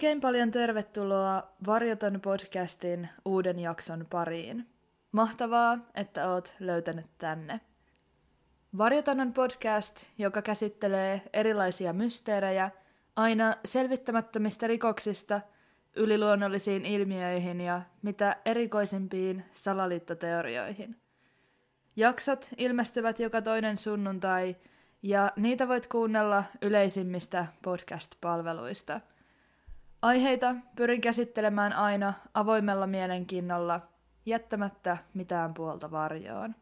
Oikein paljon tervetuloa Varjoton podcastin uuden jakson pariin. Mahtavaa, että oot löytänyt tänne. Varjoton on podcast, joka käsittelee erilaisia mysteerejä aina selvittämättömistä rikoksista yliluonnollisiin ilmiöihin ja mitä erikoisimpiin salaliittoteorioihin. Jaksot ilmestyvät joka toinen sunnuntai ja niitä voit kuunnella yleisimmistä podcast-palveluista – Aiheita pyrin käsittelemään aina avoimella mielenkiinnolla, jättämättä mitään puolta varjoon.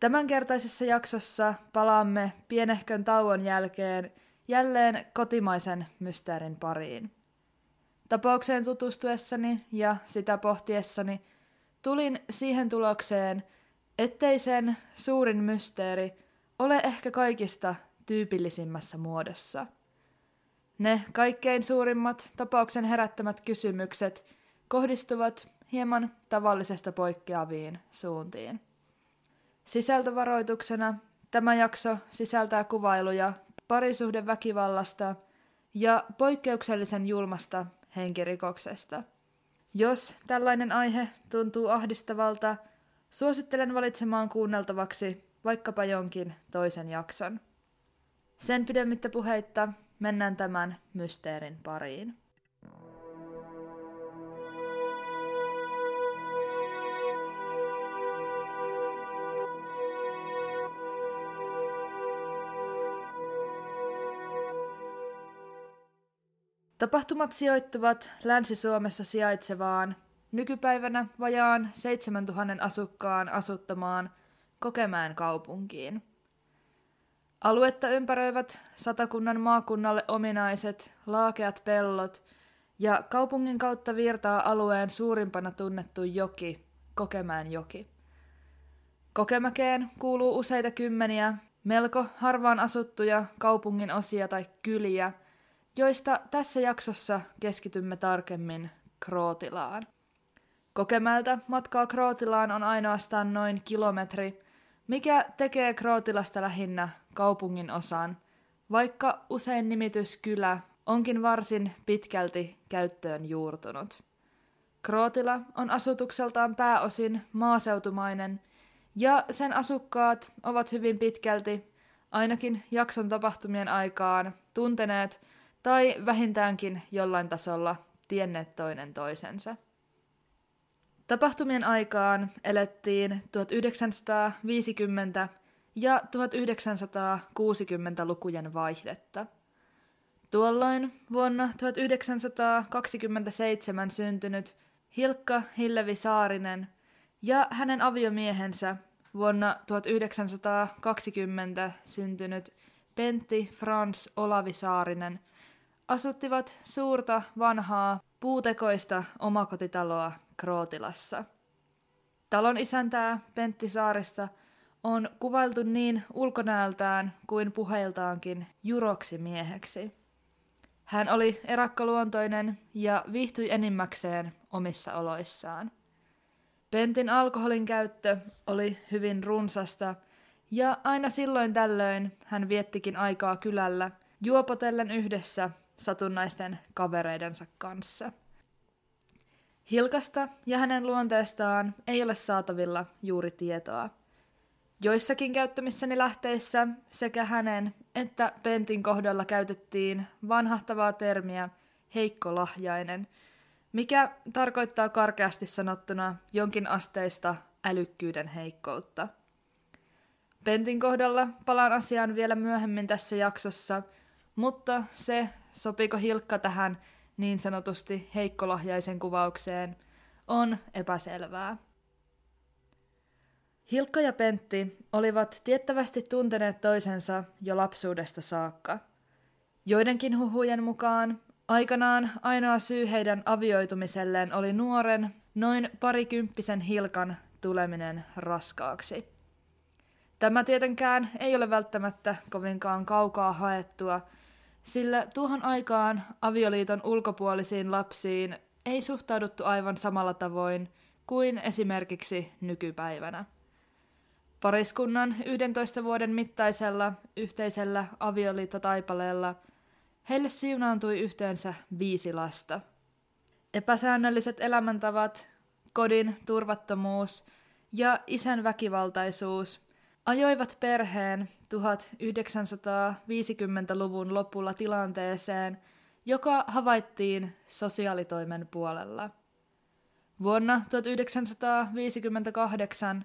Tämänkertaisessa jaksossa palaamme pienehkön tauon jälkeen jälleen kotimaisen mysteerin pariin. Tapaukseen tutustuessani ja sitä pohtiessani tulin siihen tulokseen, ettei sen suurin mysteeri ole ehkä kaikista tyypillisimmässä muodossa – ne kaikkein suurimmat tapauksen herättämät kysymykset kohdistuvat hieman tavallisesta poikkeaviin suuntiin. Sisältövaroituksena tämä jakso sisältää kuvailuja parisuhdeväkivallasta ja poikkeuksellisen julmasta henkirikoksesta. Jos tällainen aihe tuntuu ahdistavalta, suosittelen valitsemaan kuunneltavaksi vaikkapa jonkin toisen jakson. Sen pidemmittä puheitta mennään tämän mysteerin pariin. Tapahtumat sijoittuvat Länsi-Suomessa sijaitsevaan, nykypäivänä vajaan 7000 asukkaan asuttamaan Kokemään kaupunkiin – Aluetta ympäröivät satakunnan maakunnalle ominaiset laakeat pellot ja kaupungin kautta virtaa alueen suurimpana tunnettu joki, Kokemäen joki. Kokemäkeen kuuluu useita kymmeniä melko harvaan asuttuja kaupungin osia tai kyliä, joista tässä jaksossa keskitymme tarkemmin Krootilaan. Kokemältä matkaa Krootilaan on ainoastaan noin kilometri, mikä tekee Krootilasta lähinnä kaupungin osan, vaikka usein nimitys kylä onkin varsin pitkälti käyttöön juurtunut. Krootila on asutukseltaan pääosin maaseutumainen, ja sen asukkaat ovat hyvin pitkälti, ainakin jakson tapahtumien aikaan, tunteneet tai vähintäänkin jollain tasolla tienneet toinen toisensa. Tapahtumien aikaan elettiin 1950- ja 1960-lukujen vaihdetta. Tuolloin vuonna 1927 syntynyt Hilkka Hillevi Saarinen ja hänen aviomiehensä vuonna 1920 syntynyt Pentti Frans Olavi Saarinen asuttivat suurta vanhaa puutekoista omakotitaloa Krootilassa. Talon isäntää Pentti Saarista – on kuvailtu niin ulkonäöltään kuin puheiltaankin juroksi mieheksi. Hän oli erakkaluontoinen ja viihtyi enimmäkseen omissa oloissaan. Pentin alkoholin käyttö oli hyvin runsasta, ja aina silloin tällöin hän viettikin aikaa kylällä, juopotellen yhdessä satunnaisten kavereidensa kanssa. Hilkasta ja hänen luonteestaan ei ole saatavilla juuri tietoa. Joissakin käyttämissäni lähteissä sekä hänen että Pentin kohdalla käytettiin vanhahtavaa termiä heikkolahjainen, mikä tarkoittaa karkeasti sanottuna jonkin asteista älykkyyden heikkoutta. Pentin kohdalla palaan asiaan vielä myöhemmin tässä jaksossa, mutta se, sopiko Hilkka tähän niin sanotusti heikkolahjaisen kuvaukseen, on epäselvää. Hilkka ja Pentti olivat tiettävästi tunteneet toisensa jo lapsuudesta saakka. Joidenkin huhujen mukaan aikanaan ainoa syy heidän avioitumiselleen oli nuoren, noin parikymppisen Hilkan tuleminen raskaaksi. Tämä tietenkään ei ole välttämättä kovinkaan kaukaa haettua, sillä tuohon aikaan avioliiton ulkopuolisiin lapsiin ei suhtauduttu aivan samalla tavoin kuin esimerkiksi nykypäivänä. Pariskunnan 11 vuoden mittaisella yhteisellä avioliittotaipaleella heille siunaantui yhteensä viisi lasta. Epäsäännölliset elämäntavat, kodin turvattomuus ja isän väkivaltaisuus ajoivat perheen 1950-luvun lopulla tilanteeseen, joka havaittiin sosiaalitoimen puolella. Vuonna 1958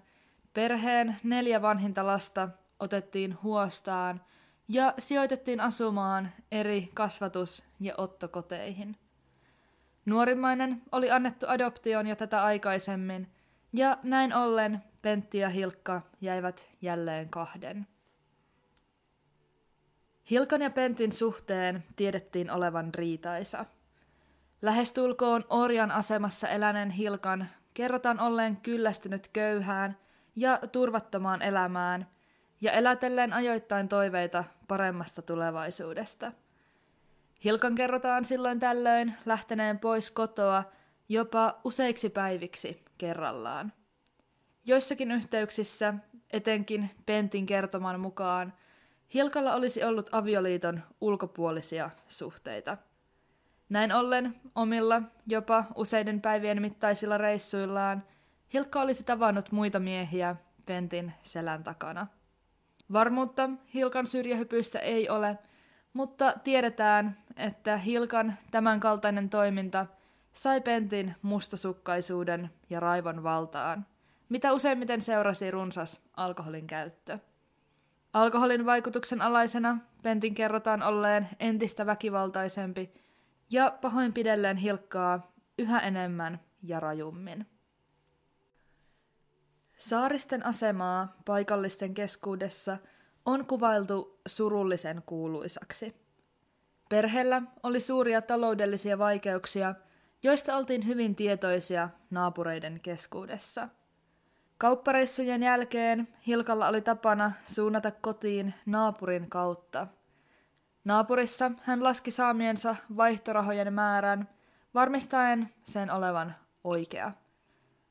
perheen neljä vanhinta lasta otettiin huostaan ja sijoitettiin asumaan eri kasvatus- ja ottokoteihin. Nuorimmainen oli annettu adoptioon jo tätä aikaisemmin, ja näin ollen Pentti ja Hilkka jäivät jälleen kahden. Hilkan ja Pentin suhteen tiedettiin olevan riitaisa. Lähestulkoon orjan asemassa eläneen Hilkan kerrotaan olleen kyllästynyt köyhään ja turvattomaan elämään ja elätelleen ajoittain toiveita paremmasta tulevaisuudesta. Hilkan kerrotaan silloin tällöin lähteneen pois kotoa jopa useiksi päiviksi kerrallaan. Joissakin yhteyksissä, etenkin Pentin kertoman mukaan, Hilkalla olisi ollut avioliiton ulkopuolisia suhteita. Näin ollen omilla, jopa useiden päivien mittaisilla reissuillaan, Hilkka olisi tavannut muita miehiä Pentin selän takana. Varmuutta Hilkan syrjähypyistä ei ole, mutta tiedetään, että Hilkan tämänkaltainen toiminta sai Pentin mustasukkaisuuden ja raivon valtaan, mitä useimmiten seurasi runsas alkoholin käyttö. Alkoholin vaikutuksen alaisena Pentin kerrotaan olleen entistä väkivaltaisempi ja pahoinpidelleen Hilkkaa yhä enemmän ja rajummin. Saaristen asemaa paikallisten keskuudessa on kuvailtu surullisen kuuluisaksi. Perheellä oli suuria taloudellisia vaikeuksia, joista oltiin hyvin tietoisia naapureiden keskuudessa. Kauppareissujen jälkeen Hilkalla oli tapana suunnata kotiin naapurin kautta. Naapurissa hän laski saamiensa vaihtorahojen määrän, varmistaen sen olevan oikea.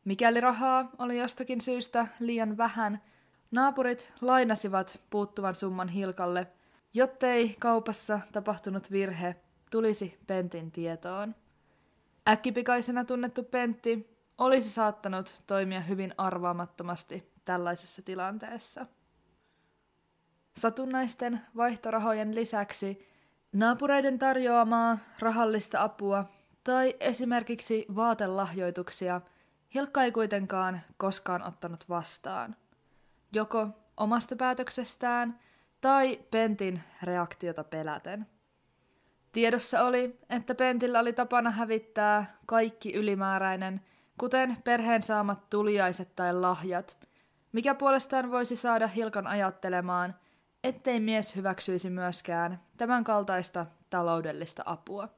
Mikäli rahaa oli jostakin syystä liian vähän, naapurit lainasivat puuttuvan summan Hilkalle, jottei kaupassa tapahtunut virhe tulisi Pentin tietoon. Äkkipikaisena tunnettu Pentti olisi saattanut toimia hyvin arvaamattomasti tällaisessa tilanteessa. Satunnaisten vaihtorahojen lisäksi naapureiden tarjoamaa rahallista apua tai esimerkiksi vaatelahjoituksia – Hilkka ei kuitenkaan koskaan ottanut vastaan. Joko omasta päätöksestään tai Pentin reaktiota peläten. Tiedossa oli, että Pentillä oli tapana hävittää kaikki ylimääräinen, kuten perheen saamat tuliaiset tai lahjat, mikä puolestaan voisi saada Hilkan ajattelemaan, ettei mies hyväksyisi myöskään tämän kaltaista taloudellista apua.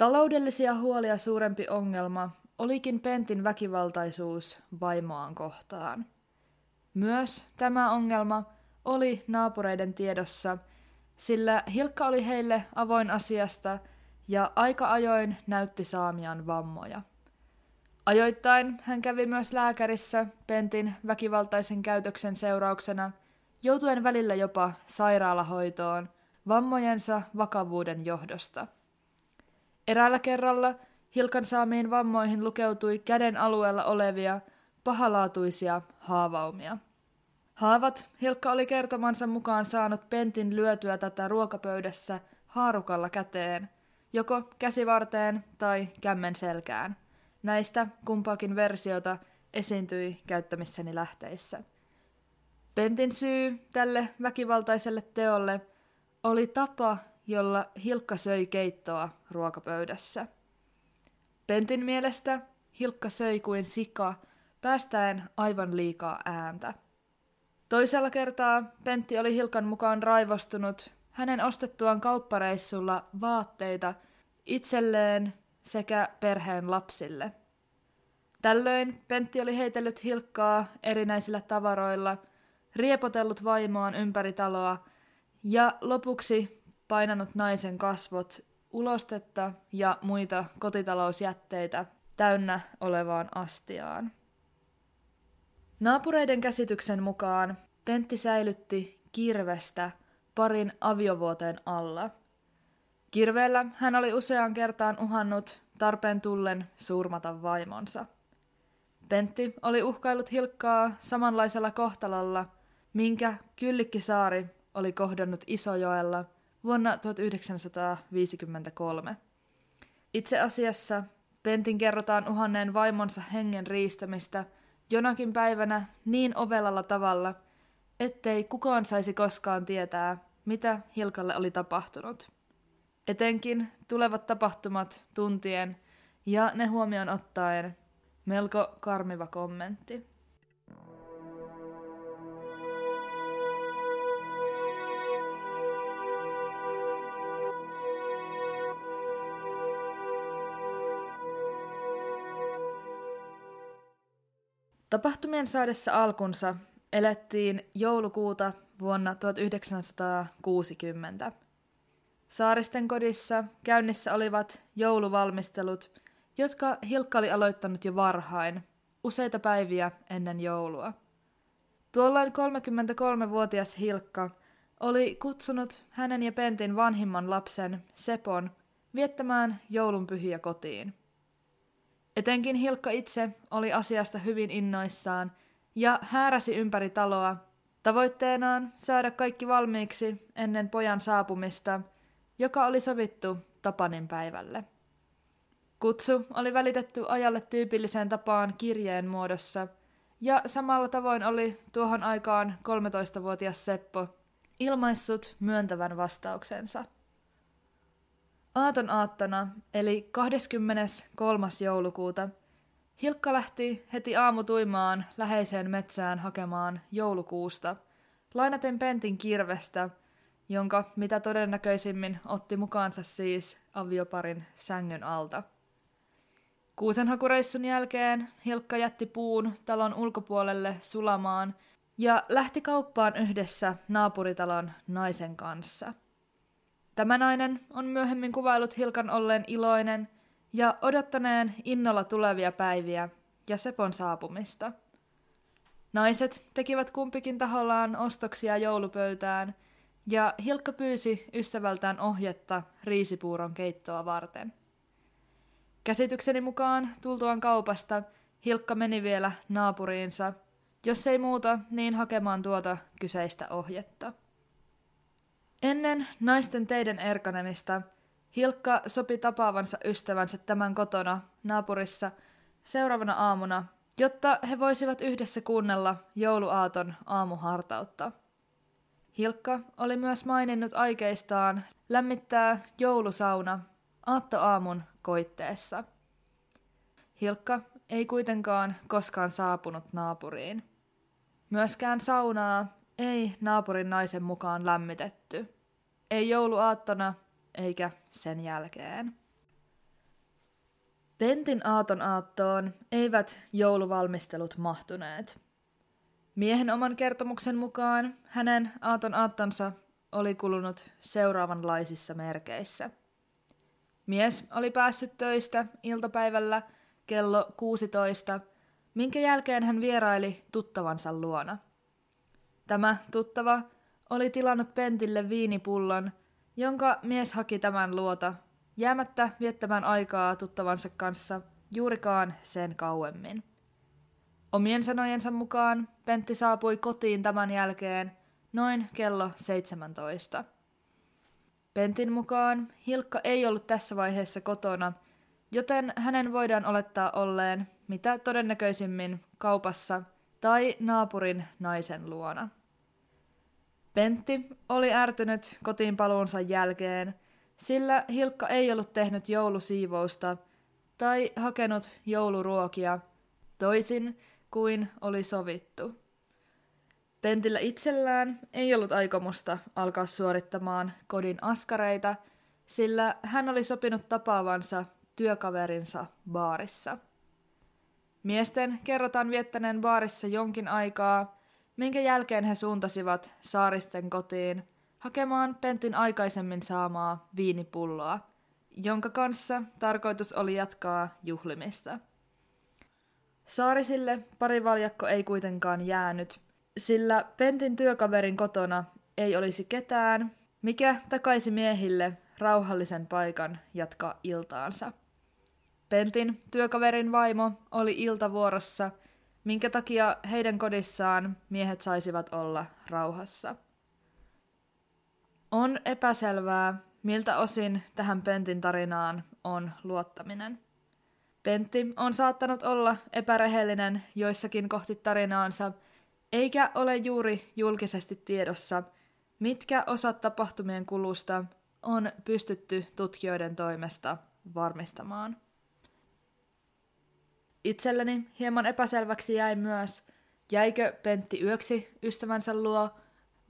Taloudellisia huolia suurempi ongelma olikin Pentin väkivaltaisuus vaimoaan kohtaan. Myös tämä ongelma oli naapureiden tiedossa, sillä Hilkka oli heille avoin asiasta ja aika ajoin näytti saamiaan vammoja. Ajoittain hän kävi myös lääkärissä Pentin väkivaltaisen käytöksen seurauksena, joutuen välillä jopa sairaalahoitoon vammojensa vakavuuden johdosta – Eräällä kerralla Hilkan saamiin vammoihin lukeutui käden alueella olevia pahalaatuisia haavaumia. Haavat Hilkka oli kertomansa mukaan saanut Pentin lyötyä tätä ruokapöydässä haarukalla käteen, joko käsivarteen tai kämmen selkään. Näistä kumpaakin versiota esiintyi käyttämissäni lähteissä. Pentin syy tälle väkivaltaiselle teolle oli tapa, jolla Hilkka söi keittoa ruokapöydässä. Pentin mielestä Hilkka söi kuin sika, päästäen aivan liikaa ääntä. Toisella kertaa Pentti oli Hilkan mukaan raivostunut hänen ostettuaan kauppareissulla vaatteita itselleen sekä perheen lapsille. Tällöin Pentti oli heitellyt Hilkkaa erinäisillä tavaroilla, riepotellut vaimoaan ympäri taloa ja lopuksi painanut naisen kasvot ulostetta ja muita kotitalousjätteitä täynnä olevaan astiaan. Naapureiden käsityksen mukaan Pentti säilytti kirvestä parin aviovuoteen alla. Kirveellä hän oli useaan kertaan uhannut tarpeen tullen surmata vaimonsa. Pentti oli uhkailut Hilkkaa samanlaisella kohtalolla, minkä Kyllikki Saari oli kohdannut Isojoella vuonna 1953. Itse asiassa Pentin kerrotaan uhanneen vaimonsa hengen riistämistä jonakin päivänä niin ovelalla tavalla, ettei kukaan saisi koskaan tietää, mitä Hilkalle oli tapahtunut. Etenkin tulevat tapahtumat tuntien ja ne huomioon ottaen melko karmiva kommentti. Tapahtumien saadessa alkunsa elettiin joulukuuta vuonna 1960. Saaristen kodissa käynnissä olivat jouluvalmistelut, jotka Hilkka oli aloittanut jo varhain, useita päiviä ennen joulua. Tuolloin 33-vuotias Hilkka oli kutsunut hänen ja Pentin vanhimman lapsen, Sepon, viettämään joulunpyhiä kotiin. Etenkin Hilkka itse oli asiasta hyvin innoissaan ja hääräsi ympäri taloa, tavoitteenaan saada kaikki valmiiksi ennen pojan saapumista, joka oli sovittu Tapanin päivälle. Kutsu oli välitetty ajalle tyypilliseen tapaan kirjeen muodossa, ja samalla tavoin oli tuohon aikaan 13-vuotias Seppo ilmaissut myöntävän vastauksensa. Aaton aattona, eli 23. joulukuuta, Hilkka lähti heti aamutuimaan läheiseen metsään hakemaan joulukuusta, lainaten Pentin kirvestä, jonka mitä todennäköisimmin otti mukaansa siis avioparin sängyn alta. Kuusenhakureissun jälkeen Hilkka jätti puun talon ulkopuolelle sulamaan ja lähti kauppaan yhdessä naapuritalon naisen kanssa – Tämä nainen on myöhemmin kuvailut Hilkan olleen iloinen ja odottaneen innolla tulevia päiviä ja Sepon saapumista. Naiset tekivät kumpikin tahollaan ostoksia joulupöytään, ja Hilkka pyysi ystävältään ohjetta riisipuuron keittoa varten. Käsitykseni mukaan tultuaan kaupasta Hilkka meni vielä naapuriinsa, jos ei muuta, niin hakemaan tuota kyseistä ohjetta. Ennen naisten teiden erkanemista Hilkka sopi tapaavansa ystävänsä tämän kotona naapurissa seuraavana aamuna, jotta he voisivat yhdessä kuunnella jouluaaton aamuhartautta. Hilkka oli myös maininnut aikeistaan lämmittää joulusauna aattoaamun koitteessa. Hilkka ei kuitenkaan koskaan saapunut naapuriin. Myöskään saunaa ei naapurin naisen mukaan lämmitetty. Ei jouluaattona eikä sen jälkeen. Pentin aaton aattoon eivät jouluvalmistelut mahtuneet. Miehen oman kertomuksen mukaan hänen aaton aattonsa oli kulunut seuraavanlaisissa merkeissä. Mies oli päässyt töistä iltapäivällä kello 16, minkä jälkeen hän vieraili tuttavansa luona – Tämä tuttava oli tilannut Pentille viinipullon, jonka mies haki tämän luota, jäämättä viettämään aikaa tuttavansa kanssa juurikaan sen kauemmin. Omien sanojensa mukaan Pentti saapui kotiin tämän jälkeen noin kello 17. Pentin mukaan Hilkka ei ollut tässä vaiheessa kotona, joten hänen voidaan olettaa olleen mitä todennäköisimmin kaupassa tai naapurin naisen luona. Pentti oli ärtynyt kotiin paluunsa jälkeen, sillä Hilkka ei ollut tehnyt joulusiivousta tai hakenut jouluruokia, toisin kuin oli sovittu. Pentillä itsellään ei ollut aikomusta alkaa suorittamaan kodin askareita, sillä hän oli sopinut tapaavansa työkaverinsa baarissa. Miesten kerrotaan viettäneen baarissa jonkin aikaa, minkä jälkeen he suuntasivat saaristen kotiin hakemaan Pentin aikaisemmin saamaa viinipulloa, jonka kanssa tarkoitus oli jatkaa juhlimista. Saarisille parivaljakko ei kuitenkaan jäänyt, sillä Pentin työkaverin kotona ei olisi ketään, mikä takaisi miehille rauhallisen paikan jatkaa iltaansa. Pentin työkaverin vaimo oli iltavuorossa, minkä takia heidän kodissaan miehet saisivat olla rauhassa. On epäselvää, miltä osin tähän Pentin tarinaan on luottaminen. Pentti on saattanut olla epärehellinen joissakin kohti tarinaansa, eikä ole juuri julkisesti tiedossa, mitkä osat tapahtumien kulusta on pystytty tutkijoiden toimesta varmistamaan. Itselleni hieman epäselväksi jäi myös, jäikö Pentti yöksi ystävänsä luo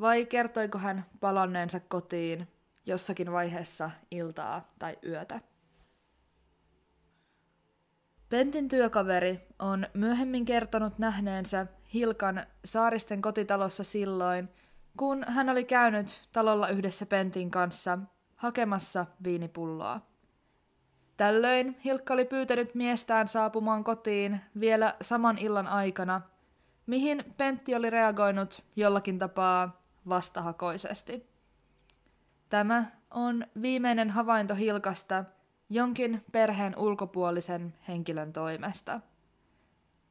vai kertoiko hän palanneensa kotiin jossakin vaiheessa iltaa tai yötä. Pentin työkaveri on myöhemmin kertonut nähneensä Hilkan Saaristen kotitalossa silloin, kun hän oli käynyt talolla yhdessä Pentin kanssa hakemassa viinipulloa. Tällöin Hilkka oli pyytänyt miestään saapumaan kotiin vielä saman illan aikana, mihin Pentti oli reagoinut jollakin tapaa vastahakoisesti. Tämä on viimeinen havainto Hilkasta jonkin perheen ulkopuolisen henkilön toimesta.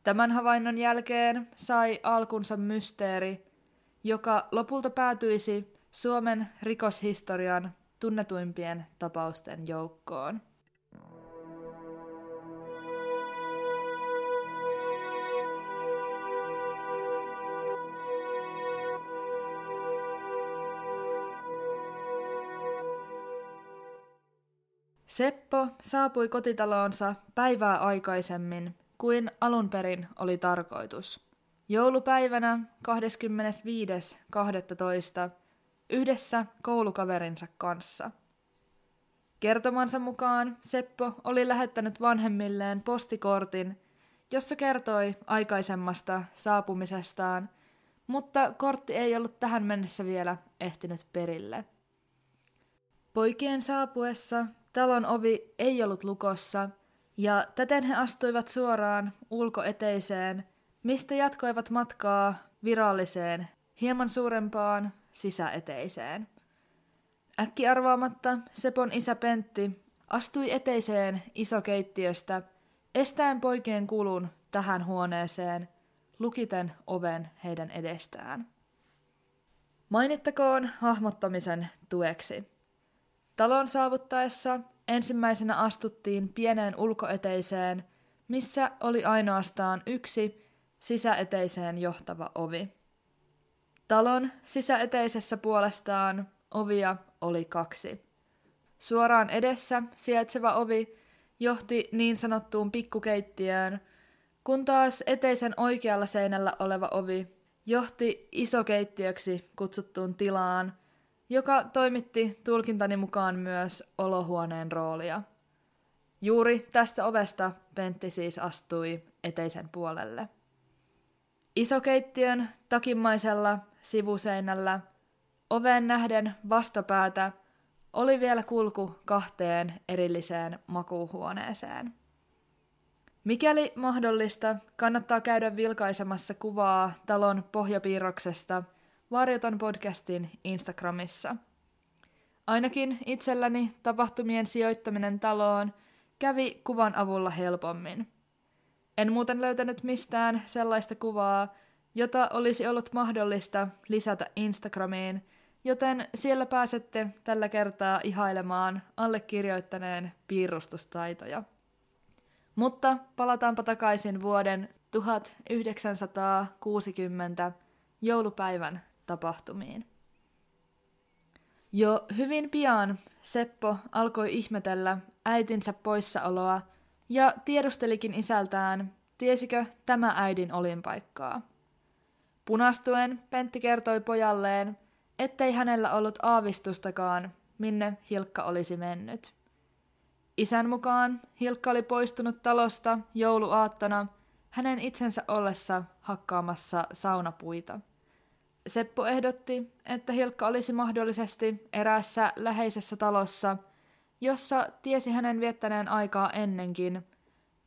Tämän havainnon jälkeen sai alkunsa mysteeri, joka lopulta päätyisi Suomen rikoshistorian tunnetuimpien tapausten joukkoon. Seppo saapui kotitaloonsa päivää aikaisemmin kuin alun perin oli tarkoitus. Joulupäivänä 25.12. yhdessä koulukaverinsa kanssa. Kertomansa mukaan Seppo oli lähettänyt vanhemmilleen postikortin, jossa kertoi aikaisemmasta saapumisestaan, mutta kortti ei ollut tähän mennessä vielä ehtinyt perille. Poikien saapuessa Talon ovi ei ollut lukossa, ja täten he astuivat suoraan ulkoeteiseen, mistä jatkoivat matkaa viralliseen, hieman suurempaan sisäeteiseen. Äkki arvaamatta Sepon isä Pentti astui eteiseen isokeittiöstä, estäen poikien kulun tähän huoneeseen, lukiten oven heidän edestään. Mainittakoon hahmottamisen tueksi. Talon saavuttaessa ensimmäisenä astuttiin pieneen ulkoeteiseen, missä oli ainoastaan yksi sisäeteiseen johtava ovi. Talon sisäeteisessä puolestaan ovia oli kaksi. Suoraan edessä sijaitseva ovi johti niin sanottuun pikkukeittiöön, kun taas eteisen oikealla seinällä oleva ovi johti isokeittiöksi kutsuttuun tilaan, joka toimitti tulkintani mukaan myös olohuoneen roolia. Juuri tästä ovesta Pentti siis astui eteisen puolelle. Isokeittiön takimmaisella sivuseinällä oven nähden vastapäätä oli vielä kulku kahteen erilliseen makuuhuoneeseen. Mikäli mahdollista, kannattaa käydä vilkaisemassa kuvaa talon pohjapiirroksesta – Varjoton podcastin Instagramissa. Ainakin itselläni tapahtumien sijoittaminen taloon kävi kuvan avulla helpommin. En muuten löytänyt mistään sellaista kuvaa, jota olisi ollut mahdollista lisätä Instagramiin, joten siellä pääsette tällä kertaa ihailemaan allekirjoittaneen piirustustaitoja. Mutta palataanpa takaisin vuoden 1960 joulupäivän tapahtumiin. Jo hyvin pian Seppo alkoi ihmetellä äitinsä poissaoloa ja tiedustelikin isältään, tiesikö tämä äidin olinpaikkaa. Punastuen Pentti kertoi pojalleen, ettei hänellä ollut aavistustakaan, minne Hilkka olisi mennyt. Isän mukaan Hilkka oli poistunut talosta jouluaattona hänen itsensä ollessa hakkaamassa saunapuita. Seppo ehdotti, että Hilkka olisi mahdollisesti eräässä läheisessä talossa, jossa tiesi hänen viettäneen aikaa ennenkin,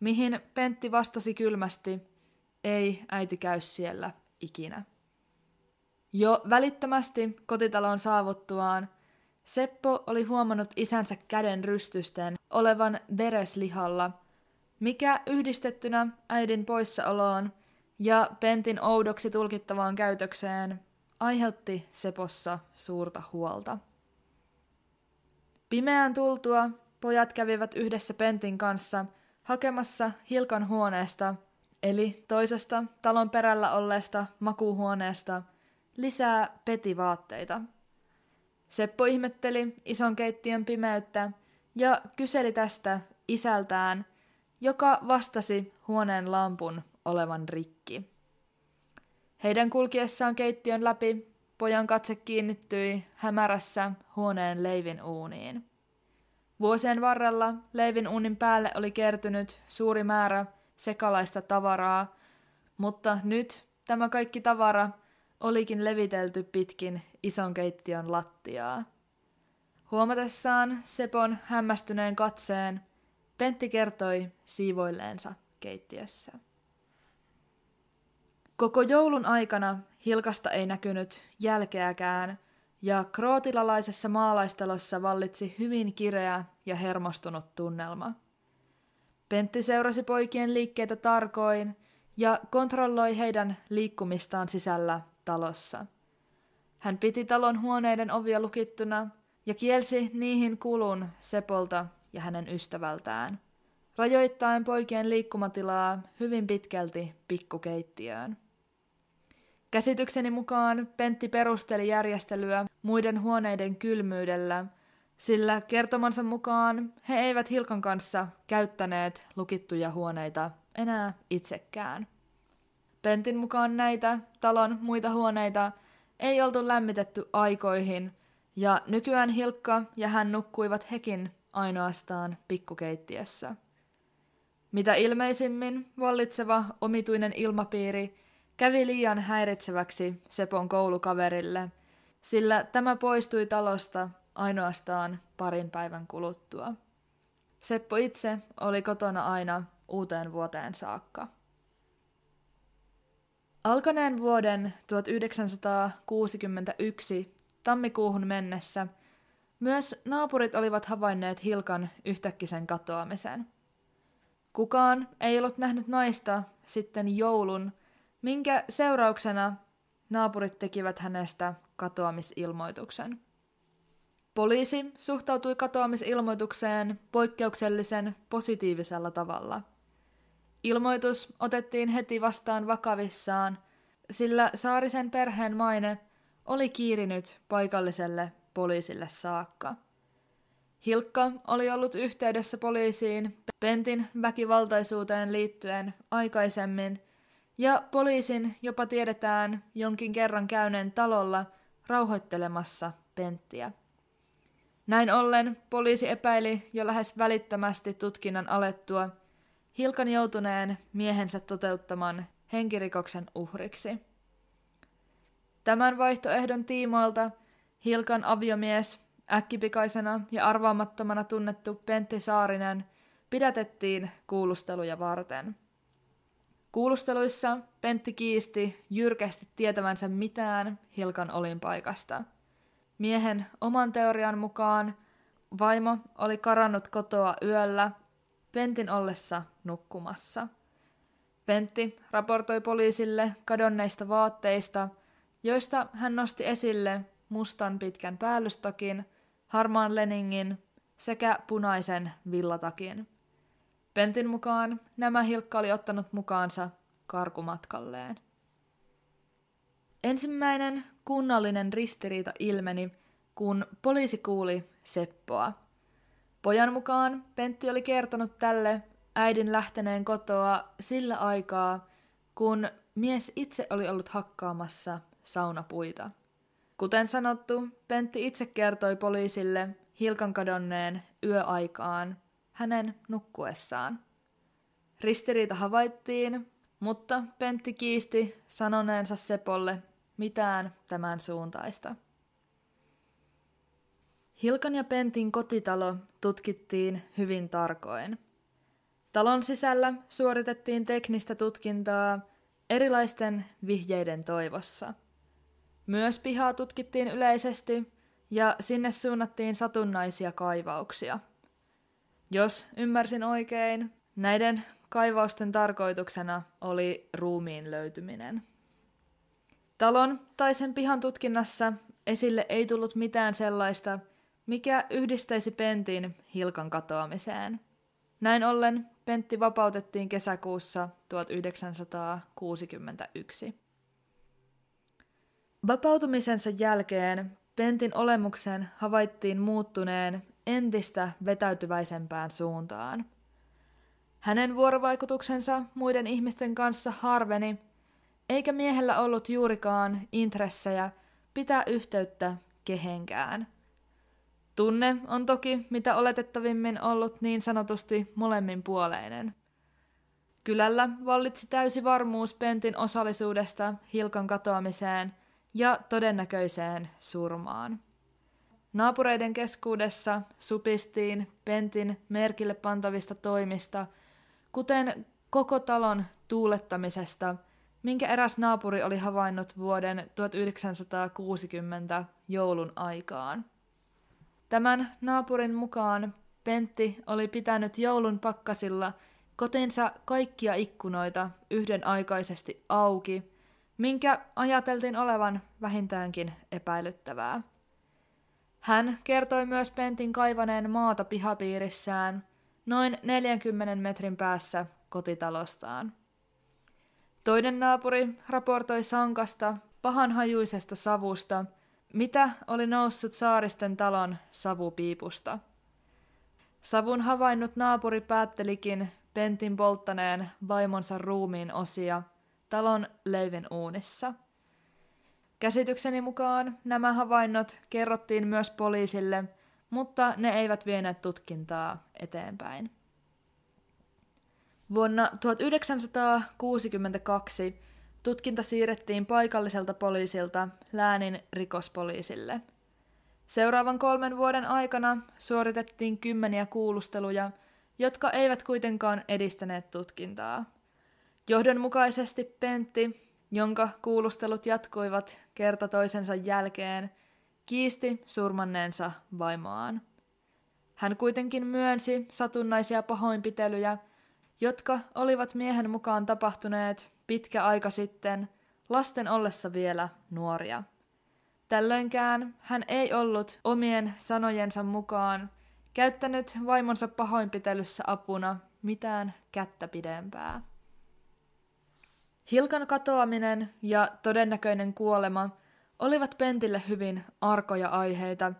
mihin Pentti vastasi kylmästi, ei äiti käy siellä ikinä. Jo välittömästi kotitalon saavuttuaan Seppo oli huomannut isänsä käden rystysten olevan vereslihalla, mikä yhdistettynä äidin poissaoloon ja Pentin oudoksi tulkittavaan käytökseen aiheutti Sepossa suurta huolta. Pimeään tultua pojat kävivät yhdessä Pentin kanssa hakemassa Hilkan huoneesta, eli toisesta talon perällä olleesta makuuhuoneesta, lisää petivaatteita. Seppo ihmetteli ison keittiön pimeyttä ja kyseli tästä isältään, joka vastasi huoneen lampun olevan rikki. Heidän kulkiessaan keittiön läpi pojan katse kiinnittyi hämärässä huoneen leivin uuniin. Vuosien varrella leivin uunin päälle oli kertynyt suuri määrä sekalaista tavaraa, mutta nyt tämä kaikki tavara olikin levitelty pitkin ison keittiön lattiaa. Huomatessaan Sepon hämmästyneen katseen, Pentti kertoi siivoilleensa keittiössä. Koko joulun aikana Hilkasta ei näkynyt jälkeäkään, ja krootilalaisessa maalaistalossa vallitsi hyvin kireä ja hermostunut tunnelma. Pentti seurasi poikien liikkeitä tarkoin ja kontrolloi heidän liikkumistaan sisällä talossa. Hän piti talon huoneiden ovia lukittuna ja kielsi niihin kulun Sepolta ja hänen ystävältään, rajoittaen poikien liikkumatilaa hyvin pitkälti pikkukeittiöön. Käsitykseni mukaan Pentti perusteli järjestelyä muiden huoneiden kylmyydellä, sillä kertomansa mukaan he eivät Hilkan kanssa käyttäneet lukittuja huoneita enää itsekään. Pentin mukaan näitä talon muita huoneita ei oltu lämmitetty aikoihin, ja nykyään Hilkka ja hän nukkuivat hekin ainoastaan pikkukeittiössä. Mitä ilmeisimmin vallitseva omituinen ilmapiiri kävi liian häiritseväksi Sepon koulukaverille, sillä tämä poistui talosta ainoastaan parin päivän kuluttua. Seppo itse oli kotona aina uuteen vuoteen saakka. Alkaneen vuoden 1961 tammikuuhun mennessä myös naapurit olivat havainneet Hilkan yhtäkkisen katoamisen. Kukaan ei ollut nähnyt naista sitten joulun minkä seurauksena naapurit tekivät hänestä katoamisilmoituksen. Poliisi suhtautui katoamisilmoitukseen poikkeuksellisen positiivisella tavalla. Ilmoitus otettiin heti vastaan vakavissaan, sillä Saarisen perheen maine oli kiirinyt paikalliselle poliisille saakka. Hilkka oli ollut yhteydessä poliisiin Pentin väkivaltaisuuteen liittyen aikaisemmin – ja poliisin jopa tiedetään jonkin kerran käyneen talolla rauhoittelemassa Penttiä. Näin ollen poliisi epäili jo lähes välittömästi tutkinnan alettua Hilkan joutuneen miehensä toteuttaman henkirikoksen uhriksi. Tämän vaihtoehdon tiimoilta Hilkan aviomies, äkkipikaisena ja arvaamattomana tunnettu Pentti Saarinen, pidätettiin kuulusteluja varten – Kuulusteluissa Pentti kiisti jyrkästi tietävänsä mitään Hilkan olinpaikasta. Miehen oman teorian mukaan vaimo oli karannut kotoa yöllä Pentin ollessa nukkumassa. Pentti raportoi poliisille kadonneista vaatteista, joista hän nosti esille mustan pitkän päällystokin, harmaan leningin sekä punaisen villatakin. Pentin mukaan nämä Hilkka oli ottanut mukaansa karkumatkalleen. Ensimmäinen kunnallinen ristiriita ilmeni, kun poliisi kuuli Seppoa. Pojan mukaan Pentti oli kertonut tälle äidin lähteneen kotoa sillä aikaa, kun mies itse oli ollut hakkaamassa saunapuita. Kuten sanottu, Pentti itse kertoi poliisille Hilkan kadonneen yöaikaan hänen nukkuessaan. Ristiriita havaittiin, mutta Pentti kiisti sanoneensa Sepolle mitään tämän suuntaista. Hilkan ja Pentin kotitalo tutkittiin hyvin tarkoin. Talon sisällä suoritettiin teknistä tutkintaa erilaisten vihjeiden toivossa. Myös pihaa tutkittiin yleisesti ja sinne suunnattiin satunnaisia kaivauksia. Jos ymmärsin oikein, näiden kaivausten tarkoituksena oli ruumiin löytyminen. Talon tai sen pihan tutkinnassa esille ei tullut mitään sellaista, mikä yhdistäisi Pentin Hilkan katoamiseen. Näin ollen Pentti vapautettiin kesäkuussa 1961. Vapautumisensa jälkeen Pentin olemuksen havaittiin muuttuneen entistä vetäytyväisempään suuntaan. Hänen vuorovaikutuksensa muiden ihmisten kanssa harveni, eikä miehellä ollut juurikaan intressejä pitää yhteyttä kehenkään. Tunne on toki mitä oletettavimmin ollut niin sanotusti molemminpuoleinen. Kylällä vallitsi täysi varmuus Pentin osallisuudesta Hilkan katoamiseen ja todennäköiseen surmaan. Naapureiden keskuudessa supistiin Pentin merkille pantavista toimista, kuten koko talon tuulettamisesta, minkä eräs naapuri oli havainnut vuoden 1960 joulun aikaan. Tämän naapurin mukaan Pentti oli pitänyt joulun pakkasilla kotinsa kaikkia ikkunoita yhdenaikaisesti auki, minkä ajateltiin olevan vähintäänkin epäilyttävää. Hän kertoi myös Pentin kaivaneen maata pihapiirissään noin 40 metrin päässä kotitalostaan. Toinen naapuri raportoi sankasta, pahanhajuisesta savusta, mitä oli noussut saaristen talon savupiipusta. Savun havainnut naapuri päättelikin Pentin polttaneen vaimonsa ruumiin osia talon leivin uunissa – Käsitykseni mukaan nämä havainnot kerrottiin myös poliisille, mutta ne eivät vieneet tutkintaa eteenpäin. Vuonna 1962 tutkinta siirrettiin paikalliselta poliisilta läänin rikospoliisille. Seuraavan kolmen vuoden aikana suoritettiin kymmeniä kuulusteluja, jotka eivät kuitenkaan edistäneet tutkintaa. Johdonmukaisesti Pentti jonka kuulustelut jatkuivat kerta toisensa jälkeen, kiisti surmanneensa vaimoaan. Hän kuitenkin myönsi satunnaisia pahoinpitelyjä, jotka olivat miehen mukaan tapahtuneet pitkä aika sitten, lasten ollessa vielä nuoria. Tällöinkään hän ei ollut omien sanojensa mukaan käyttänyt vaimonsa pahoinpitelyssä apuna mitään kättä pidempää. Hilkan katoaminen ja todennäköinen kuolema olivat Pentille hyvin arkoja aiheita,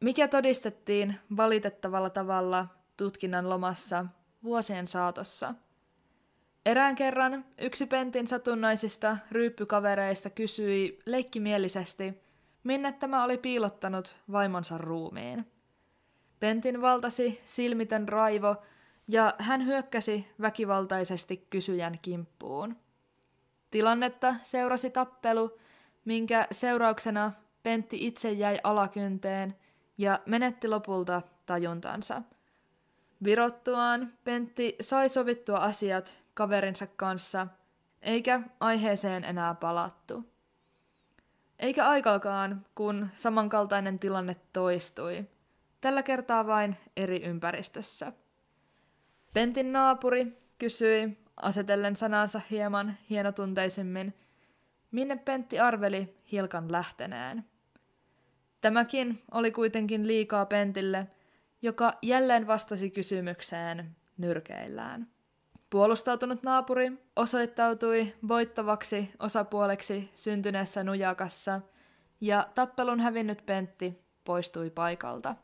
mikä todistettiin valitettavalla tavalla tutkinnan lomassa vuosien saatossa. Erään kerran yksi Pentin satunnaisista ryyppykavereista kysyi leikkimielisesti, minne tämä oli piilottanut vaimonsa ruumiin. Pentin valtasi silmitön raivo ja hän hyökkäsi väkivaltaisesti kysyjän kimppuun. Tilannetta seurasi tappelu, minkä seurauksena Pentti itse jäi alakynteen ja menetti lopulta tajuntansa. Virottuaan Pentti sai sovittua asiat kaverinsa kanssa, eikä aiheeseen enää palattu. Eikä aikaakaan, kun samankaltainen tilanne toistui, tällä kertaa vain eri ympäristössä. Pentin naapuri kysyi, asetellen sanansa hieman hienotunteisemmin, minne Pentti arveli Hilkan lähteneen. Tämäkin oli kuitenkin liikaa Pentille, joka jälleen vastasi kysymykseen nyrkeillään. Puolustautunut naapuri osoittautui voittavaksi osapuoleksi syntyneessä nujakassa, ja tappelun hävinnyt Pentti poistui paikalta.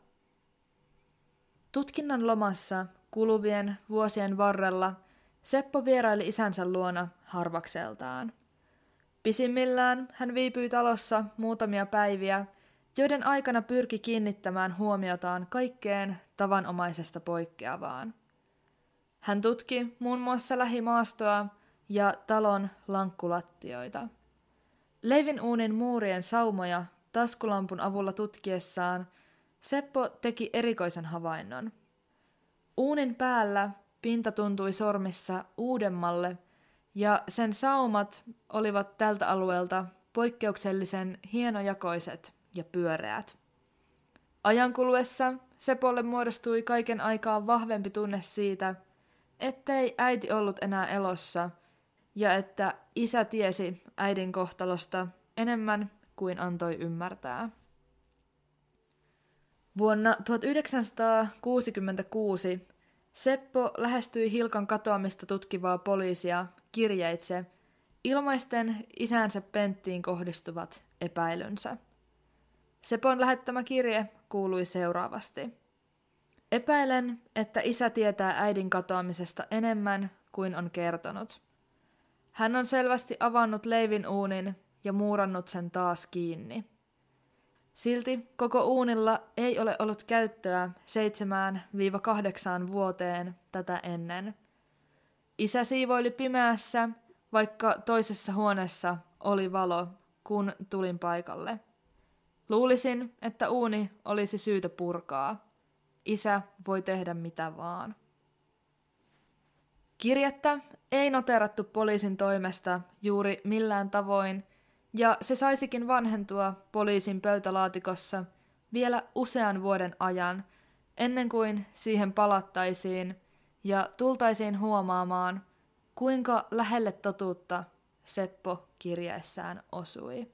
Tutkinnan lomassa kuluvien vuosien varrella Seppo vieraili isänsä luona harvakseltaan. Pisimmillään hän viipyi talossa muutamia päiviä, joiden aikana pyrki kiinnittämään huomiotaan kaikkeen tavanomaisesta poikkeavaan. Hän tutki muun muassa lähimaastoa ja talon lankkulattioita. Leivin uunin muurien saumoja taskulampun avulla tutkiessaan Seppo teki erikoisen havainnon. Uunin päällä Pinta tuntui sormissa uudemmalle, ja sen saumat olivat tältä alueelta poikkeuksellisen hienojakoiset ja pyöreät. Ajan kuluessa Sepolle muodostui kaiken aikaa vahvempi tunne siitä, ettei äiti ollut enää elossa ja että isä tiesi äidin kohtalosta enemmän kuin antoi ymmärtää. Vuonna 1966 Seppo lähestyi Hilkan katoamista tutkivaa poliisia kirjeitse ilmaisten isänsä Penttiin kohdistuvat epäilynsä. Sepon lähettämä kirje kuului seuraavasti. Epäilen, että isä tietää äidin katoamisesta enemmän kuin on kertonut. Hän on selvästi avannut leivin uunin ja muurannut sen taas kiinni. Silti koko uunilla ei ole ollut käyttöä 7-8 vuoteen tätä ennen. Isä siivoili pimeässä, vaikka toisessa huoneessa oli valo, kun tulin paikalle. Luulisin, että uuni olisi syytä purkaa. Isä voi tehdä mitä vaan. Kirjettä ei noterattu poliisin toimesta juuri millään tavoin, ja se saisikin vanhentua poliisin pöytälaatikossa vielä usean vuoden ajan, ennen kuin siihen palattaisiin ja tultaisiin huomaamaan, kuinka lähelle totuutta Seppo kirjeessään osui.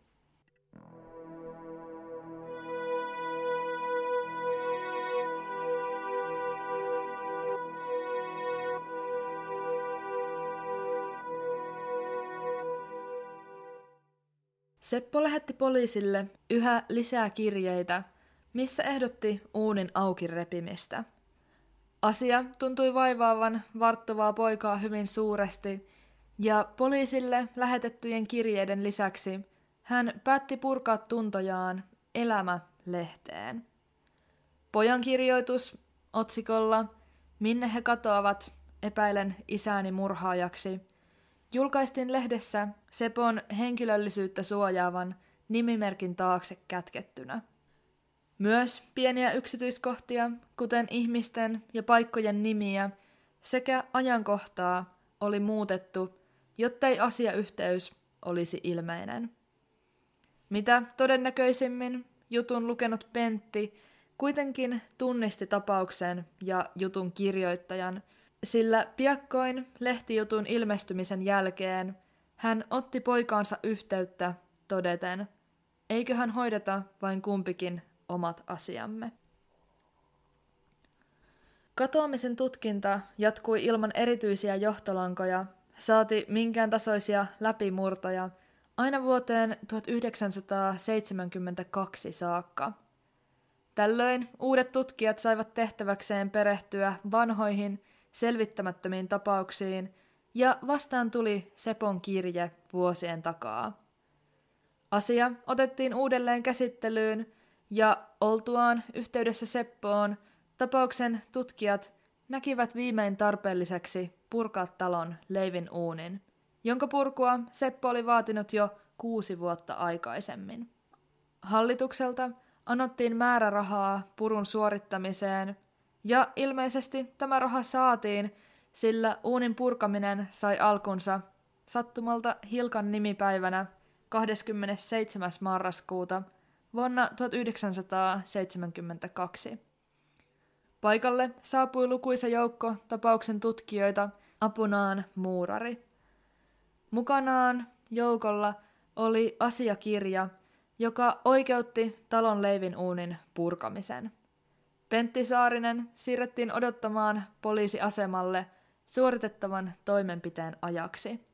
Seppo lähetti poliisille yhä lisää kirjeitä, missä ehdotti uunin auki repimistä. Asia tuntui vaivaavan varttuvaa poikaa hyvin suuresti, ja poliisille lähetettyjen kirjeiden lisäksi hän päätti purkaa tuntojaan Elämä-lehteen. Pojan kirjoitus otsikolla Minne he katoavat, epäilen isäni murhaajaksi – Julkaistiin lehdessä Sepon henkilöllisyyttä suojaavan nimimerkin taakse kätkettynä. Myös pieniä yksityiskohtia, kuten ihmisten ja paikkojen nimiä sekä ajankohtaa, oli muutettu, jottei asiayhteys olisi ilmeinen. Mitä todennäköisimmin jutun lukenut Pentti kuitenkin tunnisti tapauksen ja jutun kirjoittajan – sillä piakkoin lehtijutun ilmestymisen jälkeen hän otti poikaansa yhteyttä todeten, eiköhän hoideta vain kumpikin omat asiamme. Katoamisen tutkinta jatkui ilman erityisiä johtolankoja, saati minkään tasoisia läpimurtoja, aina vuoteen 1972 saakka. Tällöin uudet tutkijat saivat tehtäväkseen perehtyä vanhoihin selvittämättömiin tapauksiin, ja vastaan tuli Sepon kirje vuosien takaa. Asia otettiin uudelleen käsittelyyn, ja oltuaan yhteydessä Seppoon, tapauksen tutkijat näkivät viimein tarpeelliseksi purkaa talon leivin uunin, jonka purkua Seppo oli vaatinut jo kuusi vuotta aikaisemmin. Hallitukselta anottiin määrärahaa purun suorittamiseen – ja ilmeisesti tämä raha saatiin, sillä uunin purkaminen sai alkunsa sattumalta Hilkan nimipäivänä 27. marraskuuta vuonna 1972. Paikalle saapui lukuisa joukko tapauksen tutkijoita apunaan muurari. Mukanaan joukolla oli asiakirja, joka oikeutti talon leivin uunin purkamisen. Pentti Saarinen siirrettiin odottamaan poliisiasemalle suoritettavan toimenpiteen ajaksi.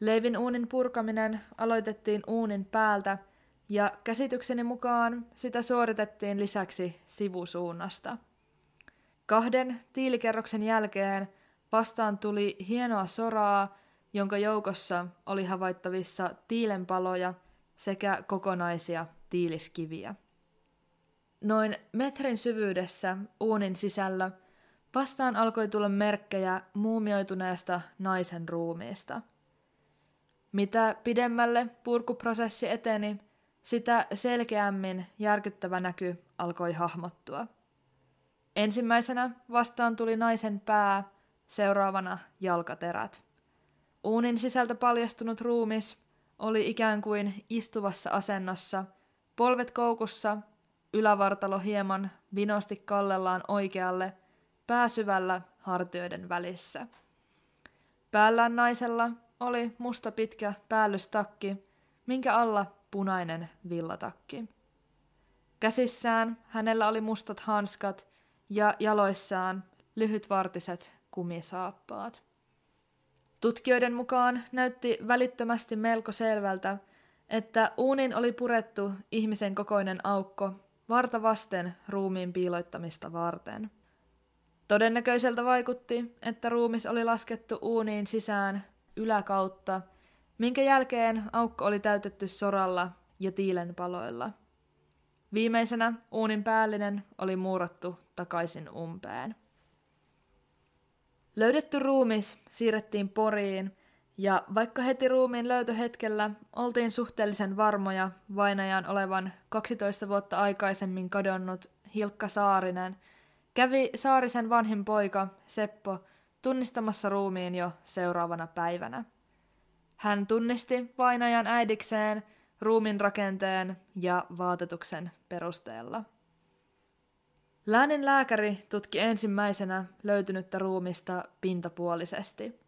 Leivin uunin purkaminen aloitettiin uunin päältä ja käsitykseni mukaan sitä suoritettiin lisäksi sivusuunnasta. Kahden tiilikerroksen jälkeen vastaan tuli hienoa soraa, jonka joukossa oli havaittavissa tiilenpaloja sekä kokonaisia tiiliskiviä. Noin metrin syvyydessä uunin sisällä vastaan alkoi tulla merkkejä muumioituneesta naisen ruumiista. Mitä pidemmälle purkuprosessi eteni, sitä selkeämmin järkyttävä näky alkoi hahmottua. Ensimmäisenä vastaan tuli naisen pää, seuraavana jalkaterät. Uunin sisältä paljastunut ruumis oli ikään kuin istuvassa asennossa, polvet koukussa, ylävartalo hieman vinosti kallellaan oikealle, pääsyvällä hartioiden välissä. Päällään naisella oli musta pitkä päällystakki, minkä alla punainen villatakki. Käsissään hänellä oli mustat hanskat ja jaloissaan lyhytvartiset kumisaappaat. Tutkijoiden mukaan näytti välittömästi melko selvältä, että uunin oli purettu ihmisen kokoinen aukko varta vasten ruumiin piiloittamista varten. Todennäköiseltä vaikutti, että ruumis oli laskettu uuniin sisään yläkautta, minkä jälkeen aukko oli täytetty soralla ja tiilenpaloilla. Viimeisenä uunin päällinen oli muurattu takaisin umpeen. Löydetty ruumis siirrettiin Poriin, ja vaikka heti ruumiin löytöhetkellä oltiin suhteellisen varmoja vainajan olevan 12 vuotta aikaisemmin kadonnut Hilkka Saarinen, kävi Saarisen vanhin poika Seppo tunnistamassa ruumiin jo seuraavana päivänä. Hän tunnisti vainajan äidikseen ruumin rakenteen ja vaatetuksen perusteella. Läänin lääkäri tutki ensimmäisenä löytynyttä ruumista pintapuolisesti.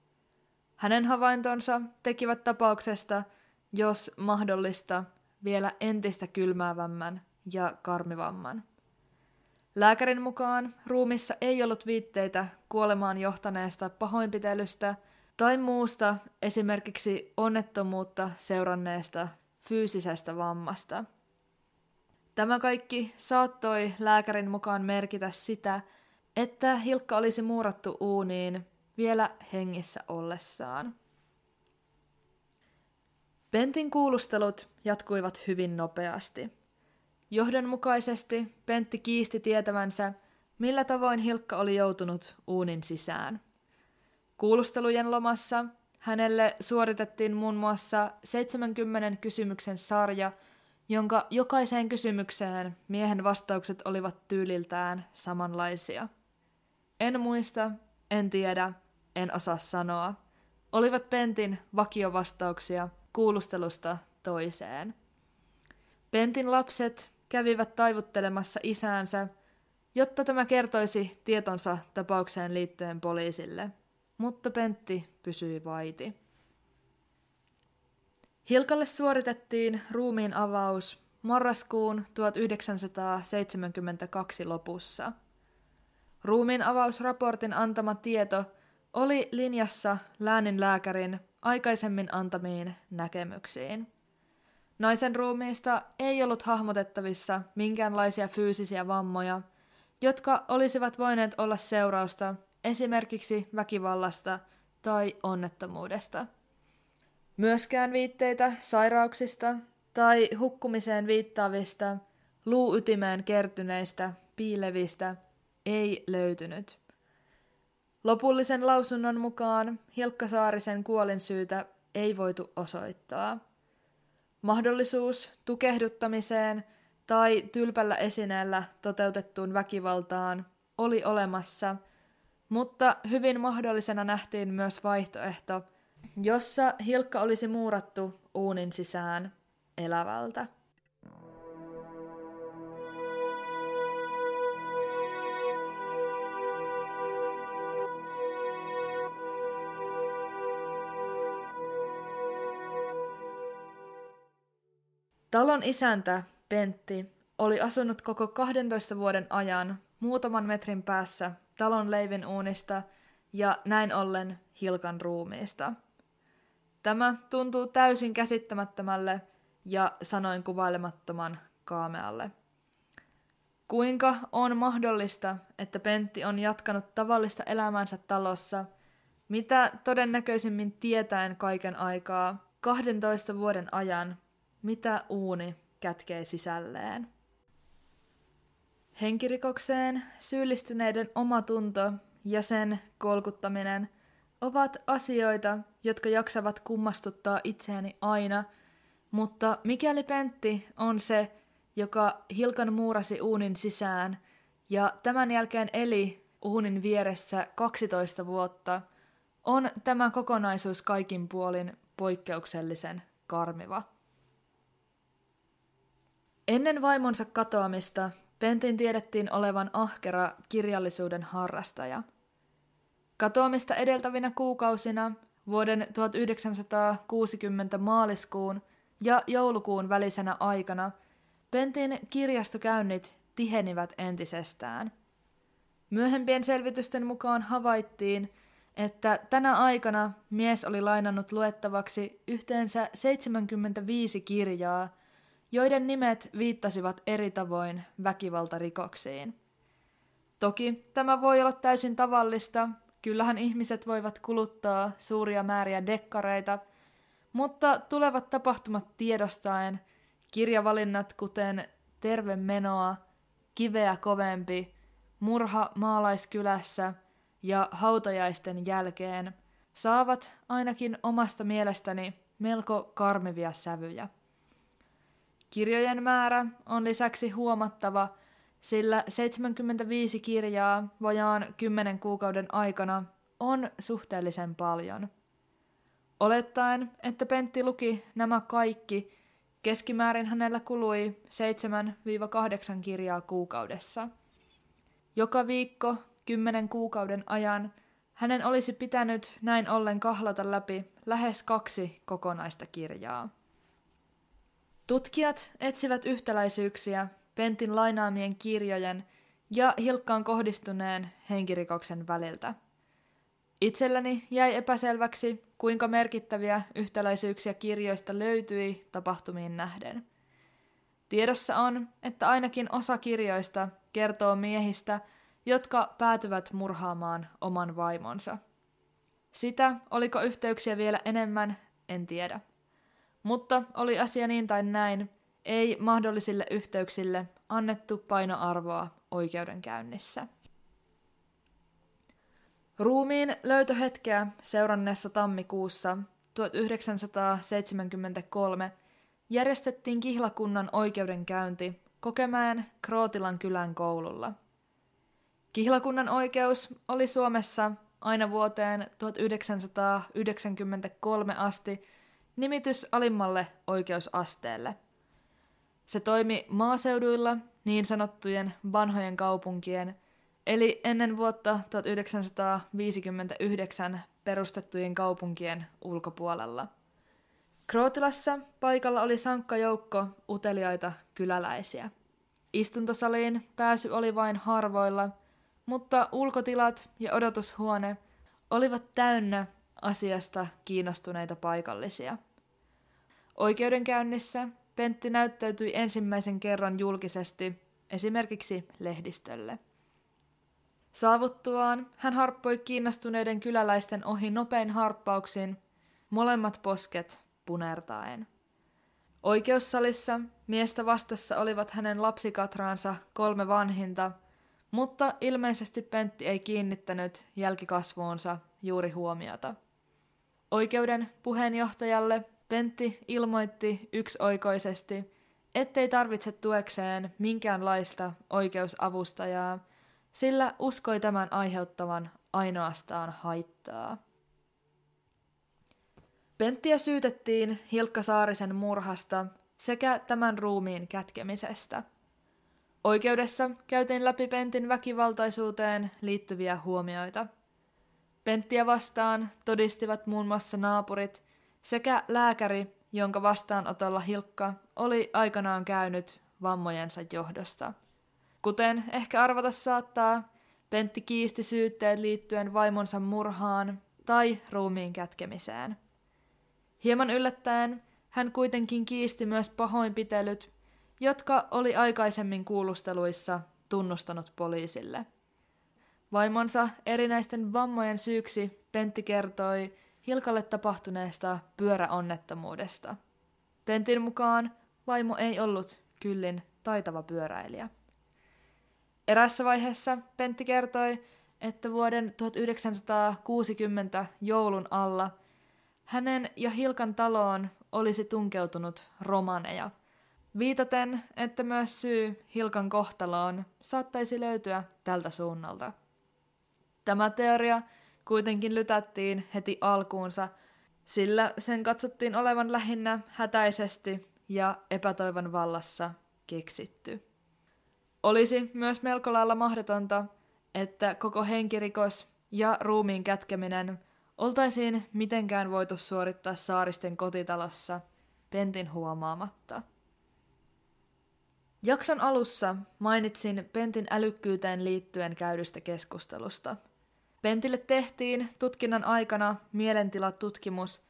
Hänen havaintonsa tekivät tapauksesta, jos mahdollista, vielä entistä kylmäävämmän ja karmivamman. Lääkärin mukaan ruumissa ei ollut viitteitä kuolemaan johtaneesta pahoinpitelystä tai muusta esimerkiksi onnettomuutta seuranneesta fyysisestä vammasta – Tämä kaikki saattoi lääkärin mukaan merkitä sitä, että Hilkka olisi muurattu uuniin vielä hengissä ollessaan. Pentin kuulustelut jatkuivat hyvin nopeasti. Johdonmukaisesti Pentti kiisti tietävänsä, millä tavoin Hilkka oli joutunut uunin sisään. Kuulustelujen lomassa hänelle suoritettiin muun muassa 70 kysymyksen sarja – jonka jokaiseen kysymykseen miehen vastaukset olivat tyyliltään samanlaisia. En muista, en tiedä, en osaa sanoa. Olivat Pentin vakiovastauksia kuulustelusta toiseen. Pentin lapset kävivät taivuttelemassa isäänsä, jotta tämä kertoisi tietonsa tapaukseen liittyen poliisille, mutta Pentti pysyi vaiti. Hilkalle suoritettiin ruumiin avaus marraskuun 1972 lopussa. Ruumiin avausraportin antama tieto oli linjassa lääninlääkärin aikaisemmin antamiin näkemyksiin. Naisen ruumiista ei ollut hahmotettavissa minkäänlaisia fyysisiä vammoja, jotka olisivat voineet olla seurausta esimerkiksi väkivallasta tai onnettomuudesta. Myöskään viitteitä sairauksista tai hukkumiseen viittaavista luuytimeen kertyneistä piilevistä ei löytynyt. Lopullisen lausunnon mukaan Hilkka Saarisen kuolinsyytä ei voitu osoittaa. Mahdollisuus tukehduttamiseen tai tylpällä esineellä toteutettuun väkivaltaan oli olemassa, mutta hyvin mahdollisena nähtiin myös vaihtoehto – jossa Hilkka olisi muurattu uunin sisään elävältä. Talon isäntä, Pentti, oli asunut koko 12 vuoden ajan muutaman metrin päässä talon leivin uunista ja näin ollen Hilkan ruumiista – Tämä tuntuu täysin käsittämättömälle ja sanoin kuvailemattoman kaamealle. Kuinka on mahdollista, että Pentti on jatkanut tavallista elämänsä talossa, mitä todennäköisimmin tietäen kaiken aikaa, 12 vuoden ajan, mitä uuni kätkee sisälleen? Henkirikokseen syyllistyneiden omatunto ja sen kolkuttaminen – ovat asioita, jotka jaksavat kummastuttaa itseäni aina, mutta mikäli Pentti on se, joka Hilkan muurasi uunin sisään ja tämän jälkeen eli uunin vieressä 12 vuotta, on tämä kokonaisuus kaikin puolin poikkeuksellisen karmiva. Ennen vaimonsa katoamista Pentin tiedettiin olevan ahkera kirjallisuuden harrastaja. Katoamista edeltävinä kuukausina vuoden 1960 maaliskuun ja joulukuun välisenä aikana Pentin kirjastokäynnit tihenivät entisestään. Myöhempien selvitysten mukaan havaittiin, että tänä aikana mies oli lainannut luettavaksi yhteensä 75 kirjaa, joiden nimet viittasivat eri tavoin väkivaltarikoksiin. Toki tämä voi olla täysin tavallista, kyllähän ihmiset voivat kuluttaa suuria määriä dekkareita, mutta tulevat tapahtumat tiedostaen, kirjavalinnat kuten Terve menoa, Kiveä kovempi, Murha maalaiskylässä ja Hautajaisten jälkeen saavat ainakin omasta mielestäni melko karmivia sävyjä. Kirjojen määrä on lisäksi huomattava, sillä 75 kirjaa vajaan 10 kuukauden aikana on suhteellisen paljon. Olettaen, että Pentti luki nämä kaikki, keskimäärin hänellä kului 7-8 kirjaa kuukaudessa. Joka viikko 10 kuukauden ajan hänen olisi pitänyt näin ollen kahlata läpi lähes kaksi kokonaista kirjaa. Tutkijat etsivät yhtäläisyyksiä Pentin lainaamien kirjojen ja Hilkkaan kohdistuneen henkirikoksen väliltä. Itselläni jäi epäselväksi, kuinka merkittäviä yhtäläisyyksiä kirjoista löytyi tapahtumiin nähden. Tiedossa on, että ainakin osa kirjoista kertoo miehistä, jotka päätyvät murhaamaan oman vaimonsa. Sitä, oliko yhteyksiä vielä enemmän, en tiedä. Mutta oli asia niin tai näin, ei mahdollisille yhteyksille annettu painoarvoa oikeudenkäynnissä. Ruumiin löytöhetkeä seuranneessa tammikuussa 1973 järjestettiin kihlakunnan oikeudenkäynti Kokemään Krootilan kylän koululla. Kihlakunnan oikeus oli Suomessa aina vuoteen 1993 asti nimitys alimmalle oikeusasteelle. Se toimi maaseuduilla niin sanottujen vanhojen kaupunkien, eli ennen vuotta 1959 perustettujen kaupunkien ulkopuolella. Krootilassa paikalla oli sankka joukko uteliaita kyläläisiä. Istuntosaliin pääsy oli vain harvoilla, mutta ulkotilat ja odotushuone olivat täynnä asiasta kiinnostuneita paikallisia. Oikeudenkäynnissä Pentti näyttäytyi ensimmäisen kerran julkisesti esimerkiksi lehdistölle. Saavuttuaan hän harppoi kiinnostuneiden kyläläisten ohi nopein harppauksin, molemmat posket punertaen. Oikeussalissa miestä vastassa olivat hänen lapsikatraansa kolme vanhinta, mutta ilmeisesti Pentti ei kiinnittänyt jälkikasvuunsa juuri huomiota. Oikeuden puheenjohtajalle Pentti ilmoitti yksioikoisesti, ettei tarvitse tuekseen minkäänlaista oikeusavustajaa, sillä uskoi tämän aiheuttavan ainoastaan haittaa. Penttiä syytettiin Hilkka Saarisen murhasta sekä tämän ruumiin kätkemisestä. Oikeudessa käytiin läpi Pentin väkivaltaisuuteen liittyviä huomioita. Penttiä vastaan todistivat muun muassa naapurit sekä lääkäri, jonka vastaanotolla Hilkka oli aikanaan käynyt vammojensa johdosta. Kuten ehkä arvata saattaa, Pentti kiisti syytteet liittyen vaimonsa murhaan tai ruumiin kätkemiseen. Hieman yllättäen hän kuitenkin kiisti myös pahoinpitelyt, jotka oli aikaisemmin kuulusteluissa tunnustanut poliisille. Vaimonsa erinäisten vammojen syyksi Pentti kertoi Hilkalle tapahtuneesta pyöräonnettomuudesta. Pentin mukaan vaimo ei ollut kyllin taitava pyöräilijä. Erässä vaiheessa Pentti kertoi, että vuoden 1960 joulun alla hänen ja Hilkan taloon olisi tunkeutunut romaneja, viitaten, että myös syy Hilkan kohtaloon saattaisi löytyä tältä suunnalta. Tämä teoria kuitenkin lytättiin heti alkuunsa, sillä sen katsottiin olevan lähinnä hätäisesti ja epätoivon vallassa keksitty. Olisi myös melko lailla mahdotonta, että koko henkirikos ja ruumiin kätkeminen oltaisiin mitenkään voitu suorittaa saaristen kotitalossa Pentin huomaamatta. Jakson alussa mainitsin Pentin älykkyyteen liittyen käydystä keskustelusta. Pentille tehtiin tutkinnan aikana mielentilatutkimus,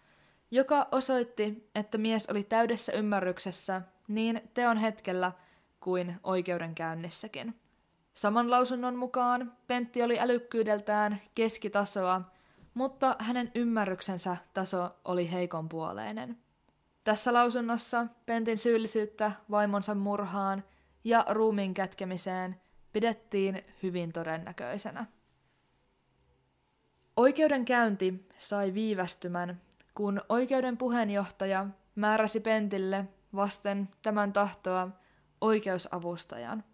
joka osoitti, että mies oli täydessä ymmärryksessä niin teon hetkellä kuin oikeudenkäynnissäkin. Saman lausunnon mukaan Pentti oli älykkyydeltään keskitasoa, mutta hänen ymmärryksensä taso oli heikonpuoleinen. Tässä lausunnossa Pentin syyllisyyttä vaimonsa murhaan ja ruumiin kätkemiseen pidettiin hyvin todennäköisenä. Oikeudenkäynti sai viivästymän, kun oikeuden puheenjohtaja määräsi Pentille vasten tämän tahtoa oikeusavustajan.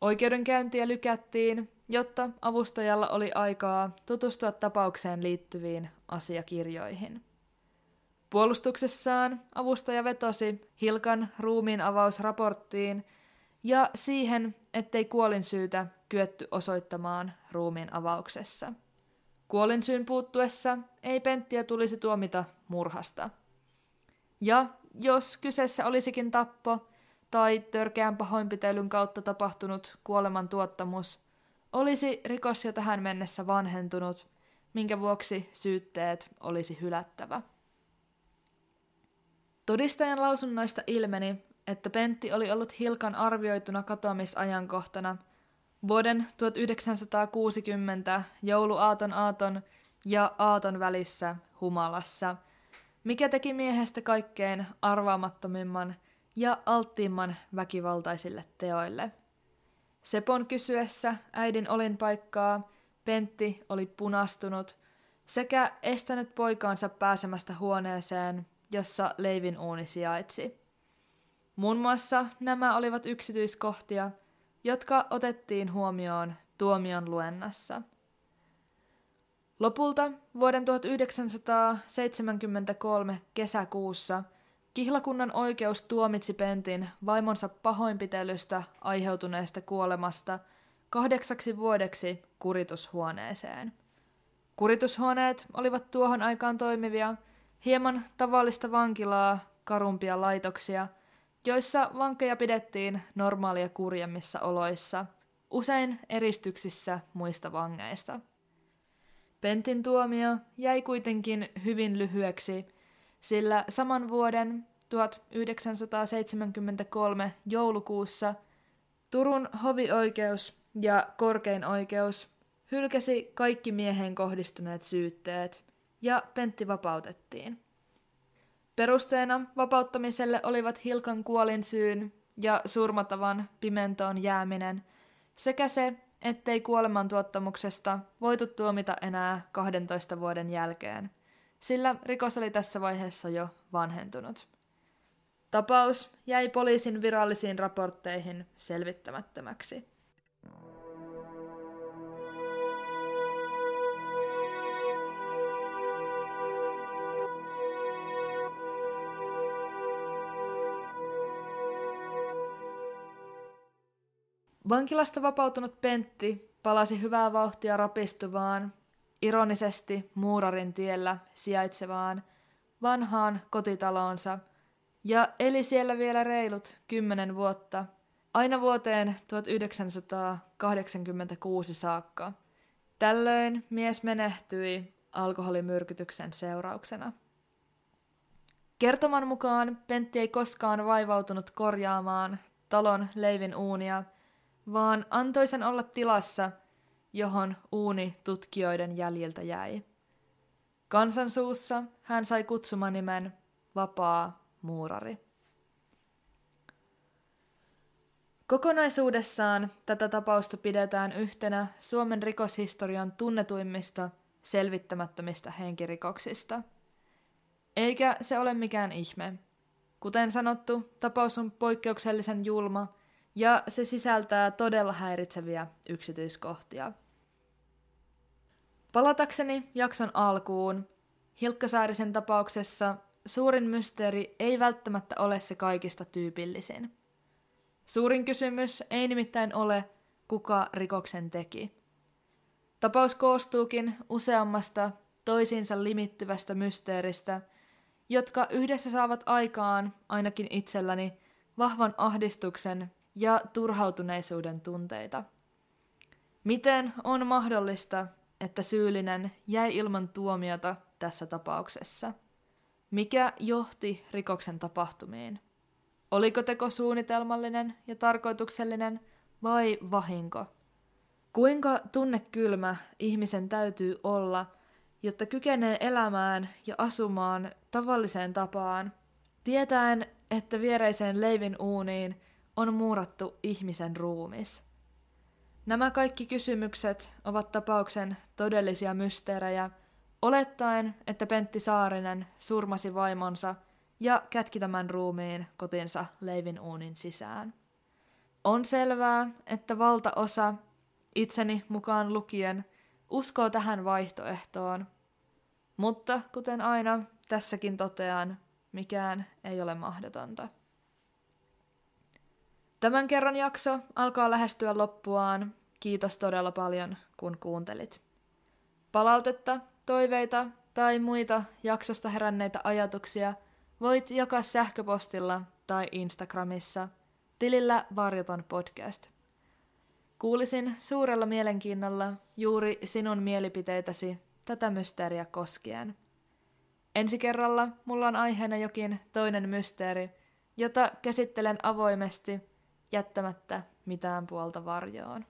Oikeudenkäyntiä lykättiin, jotta avustajalla oli aikaa tutustua tapaukseen liittyviin asiakirjoihin. Puolustuksessaan avustaja vetosi Hilkan ruumiin avausraporttiin ja siihen, ettei kuolinsyytä kyetty osoittamaan ruumiin avauksessa. Kuolinsyyn puuttuessa ei Penttiä tulisi tuomita murhasta. Ja jos kyseessä olisikin tappo tai törkeän pahoinpitelyn kautta tapahtunut kuoleman tuottamus, olisi rikos jo tähän mennessä vanhentunut, minkä vuoksi syytteet olisi hylättävä. Todistajan lausunnoista ilmeni, että Pentti oli ollut Hilkan arvioituna katoamisajankohtana vuoden 1960 jouluaaton aaton ja aaton välissä humalassa, mikä teki miehestä kaikkein arvaamattomimman ja alttiimman väkivaltaisille teoille. Sepon kysyessä äidin olinpaikkaa Pentti oli punastunut sekä estänyt poikaansa pääsemästä huoneeseen jossa leivin uuni sijaitsi. Muun muassa nämä olivat yksityiskohtia, jotka otettiin huomioon tuomion luennassa. Lopulta vuoden 1973 kesäkuussa kihlakunnan oikeus tuomitsi Pentin vaimonsa pahoinpitelystä aiheutuneesta kuolemasta kahdeksaksi vuodeksi kuritushuoneeseen. Kuritushuoneet olivat tuohon aikaan toimivia hieman tavallista vankilaa karumpia laitoksia, joissa vankeja pidettiin normaalia kurjemmissa oloissa, usein eristyksissä muista vangeista. Pentin tuomio jäi kuitenkin hyvin lyhyeksi, sillä saman vuoden 1973 joulukuussa Turun hovioikeus ja korkein oikeus hylkäsi kaikki mieheen kohdistuneet syytteet ja Pentti vapautettiin. Perusteena vapauttamiselle olivat Hilkan kuolin syyn ja surmatavan pimentoon jääminen sekä se, ettei kuolemantuottamuksesta voitu tuomita enää 12 vuoden jälkeen, sillä rikos oli tässä vaiheessa jo vanhentunut. Tapaus jäi poliisin virallisiin raportteihin selvittämättömäksi. Vankilasta vapautunut Pentti palasi hyvää vauhtia rapistuvaan, ironisesti muurarin tiellä sijaitsevaan vanhaan kotitaloonsa ja eli siellä vielä reilut kymmenen vuotta, aina vuoteen 1986 saakka. Tällöin mies menehtyi alkoholimyrkytyksen seurauksena. Kertoman mukaan Pentti ei koskaan vaivautunut korjaamaan talon leivin uunia – vaan antoi sen olla tilassa, johon uuni tutkijoiden jäljiltä jäi. Kansansuussa hän sai kutsumanimen Vapaa muurari. Kokonaisuudessaan tätä tapausta pidetään yhtenä Suomen rikoshistorian tunnetuimmista selvittämättömistä henkirikoksista. Eikä se ole mikään ihme. Kuten sanottu, tapaus on poikkeuksellisen julma ja se sisältää todella häiritseviä yksityiskohtia. Palatakseni jakson alkuun, Hilkka Saarisen tapauksessa suurin mysteeri ei välttämättä ole se kaikista tyypillisin. Suurin kysymys ei nimittäin ole, kuka rikoksen teki. Tapaus koostuukin useammasta toisiinsa limittyvästä mysteeristä, jotka yhdessä saavat aikaan, ainakin itselläni, vahvan ahdistuksen ja turhautuneisuuden tunteita. Miten on mahdollista, että syyllinen jäi ilman tuomiota tässä tapauksessa? Mikä johti rikoksen tapahtumiin? Oliko teko suunnitelmallinen ja tarkoituksellinen vai vahinko? Kuinka tunnekylmä ihmisen täytyy olla, jotta kykenee elämään ja asumaan tavalliseen tapaan, tietäen, että viereiseen leivin uuniin on muurattu ihmisen ruumis. Nämä kaikki kysymykset ovat tapauksen todellisia mysteerejä, olettaen, että Pentti Saarinen surmasi vaimonsa ja kätki tämän ruumiin kotinsa leivin uunin sisään. On selvää, että valtaosa, itseni mukaan lukien, uskoo tähän vaihtoehtoon. Mutta kuten aina, tässäkin totean, mikään ei ole mahdotonta. Tämän kerran jakso alkaa lähestyä loppuaan. Kiitos todella paljon, kun kuuntelit. Palautetta, toiveita tai muita jaksosta heränneitä ajatuksia voit jakaa sähköpostilla tai Instagramissa tilillä Varjoton podcast. Kuulisin suurella mielenkiinnolla juuri sinun mielipiteitäsi tätä mysteeriä koskien. Ensi kerralla mulla on aiheena jokin toinen mysteeri, jota käsittelen avoimesti jättämättä mitään puolta varjoon.